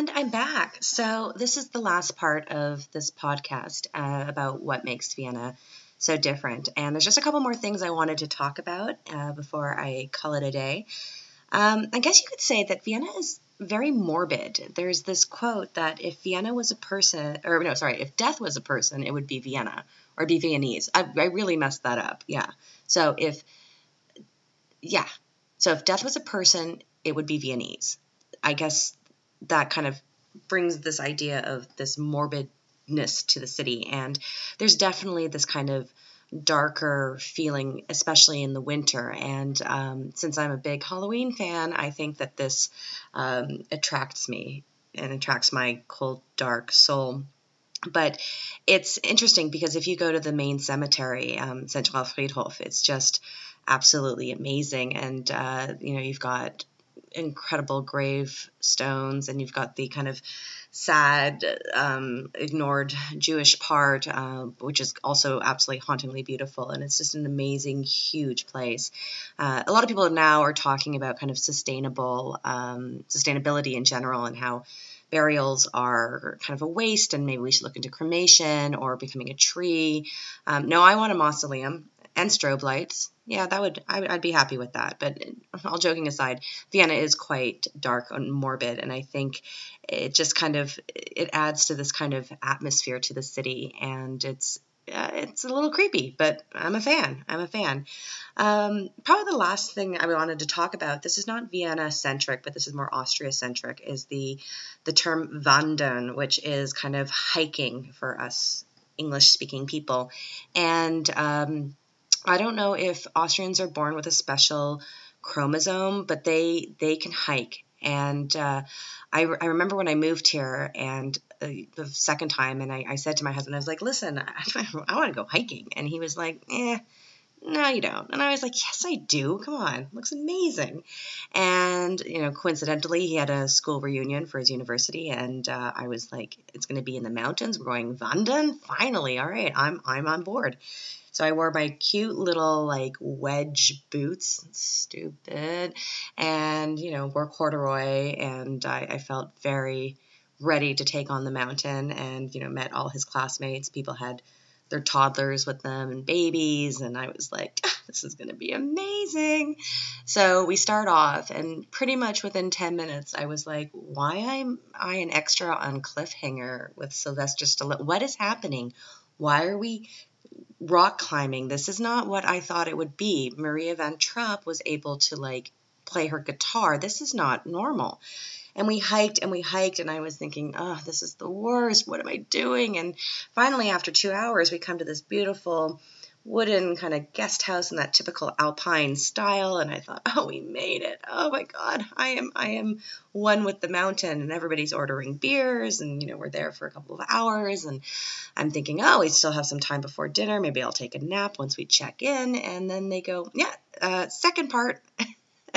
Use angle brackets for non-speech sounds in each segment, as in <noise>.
And I'm back. So, this is the last part of this podcast uh, about what makes Vienna so different. And there's just a couple more things I wanted to talk about uh, before I call it a day. Um, I guess you could say that Vienna is very morbid. There's this quote that if Vienna was a person, or no, sorry, if death was a person, it would be Vienna or be Viennese. I, I really messed that up. Yeah. So if, yeah. So if death was a person, it would be Viennese. I guess that kind of brings this idea of this morbidness to the city. And there's definitely this kind of darker feeling, especially in the winter. And um, since I'm a big Halloween fan, I think that this um, attracts me and attracts my cold, dark soul. But it's interesting because if you go to the main cemetery, um, Zentralfriedhof, it's just absolutely amazing. And, uh, you know, you've got incredible gravestones, and you've got the kind of sad, um, ignored Jewish part, uh, which is also absolutely hauntingly beautiful. And it's just an amazing, huge place. Uh, a lot of people now are talking about kind of sustainable um, sustainability in general and how burials are kind of a waste and maybe we should look into cremation or becoming a tree. Um, no, I want a mausoleum and strobe lights. Yeah, that would I, would be happy with that. But all joking aside, Vienna is quite dark and morbid, and I think it just kind of it adds to this kind of atmosphere to the city, and it's uh, it's a little creepy, but I'm a fan. I'm a fan. Um, probably the last thing I wanted to talk about. This is not Vienna centric, but this is more Austria centric. Is the the term wandern, which is kind of hiking for us English speaking people, and um, I don't know if Austrians are born with a special chromosome, but they they can hike. And uh, I, I remember when I moved here and uh, the second time, and I, I said to my husband, I was like, listen, <laughs> I, I want to go hiking. And he was like, eh, no, you don't. And I was like, yes, I do. Come on, looks amazing. And you know, coincidentally, he had a school reunion for his university, and uh, I was like, it's going to be in the mountains. We're going wandern. Finally, all right, I'm I'm on board. So I wore my cute little like wedge boots, stupid, and you know wore corduroy, and I, I felt very ready to take on the mountain, and you know met all his classmates. People had their toddlers with them and babies and i was like <laughs> ah, this is going to be amazing so we start off and pretty much within 10 minutes i was like why am i an extra on cliffhanger with sylvester stallone what is happening why are we rock climbing. This is not what I thought it would be. Maria von Trapp was able to like play her guitar. This is not normal. And we hiked and we hiked, and I was thinking, oh, this is the worst. What am I doing? And finally, after two hours, we come to this beautiful wooden kind of guest house in that typical alpine style and I thought, "Oh, we made it. Oh my god. I am I am one with the mountain." And everybody's ordering beers and you know, we're there for a couple of hours and I'm thinking, "Oh, we still have some time before dinner. Maybe I'll take a nap once we check in." And then they go, "Yeah, uh, second part." <laughs>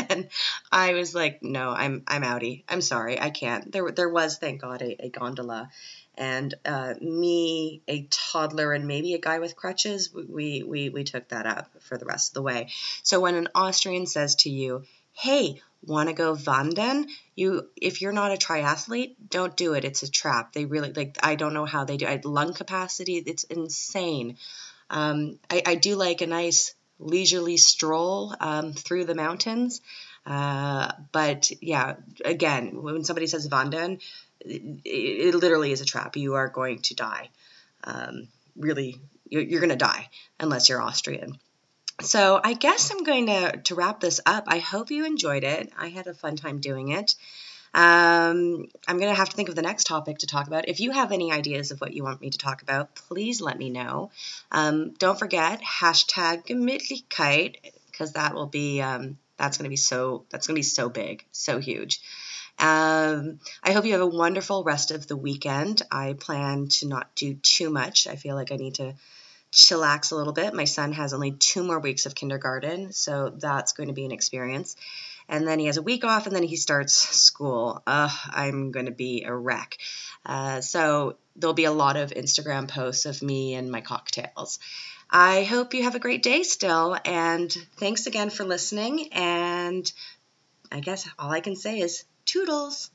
<laughs> and I was like, "No, I'm I'm outie. I'm sorry. I can't." There there was thank God a, a gondola and uh, me, a toddler, and maybe a guy with crutches, we, we, we took that up for the rest of the way. So when an Austrian says to you, hey, want to go wandern? You, if you're not a triathlete, don't do it. It's a trap. They really like. I don't know how they do. it. lung capacity, it's insane. Um, I, I do like a nice leisurely stroll um, through the mountains. Uh, but yeah, again, when somebody says wandern, it, it literally is a trap. You are going to die. Um, really, you're, you're going to die unless you're Austrian. So I guess I'm going to, to wrap this up. I hope you enjoyed it. I had a fun time doing it. Um, I'm going to have to think of the next topic to talk about. If you have any ideas of what you want me to talk about, please let me know. Um, don't forget hashtag Gemütlichkeit because that will be um, that's going to be so that's going to be so big, so huge. Um, I hope you have a wonderful rest of the weekend. I plan to not do too much. I feel like I need to chillax a little bit. My son has only two more weeks of kindergarten, so that's going to be an experience. And then he has a week off, and then he starts school. Uh, I'm going to be a wreck. Uh, so there'll be a lot of Instagram posts of me and my cocktails. I hope you have a great day still, and thanks again for listening. And I guess all I can say is Toodles!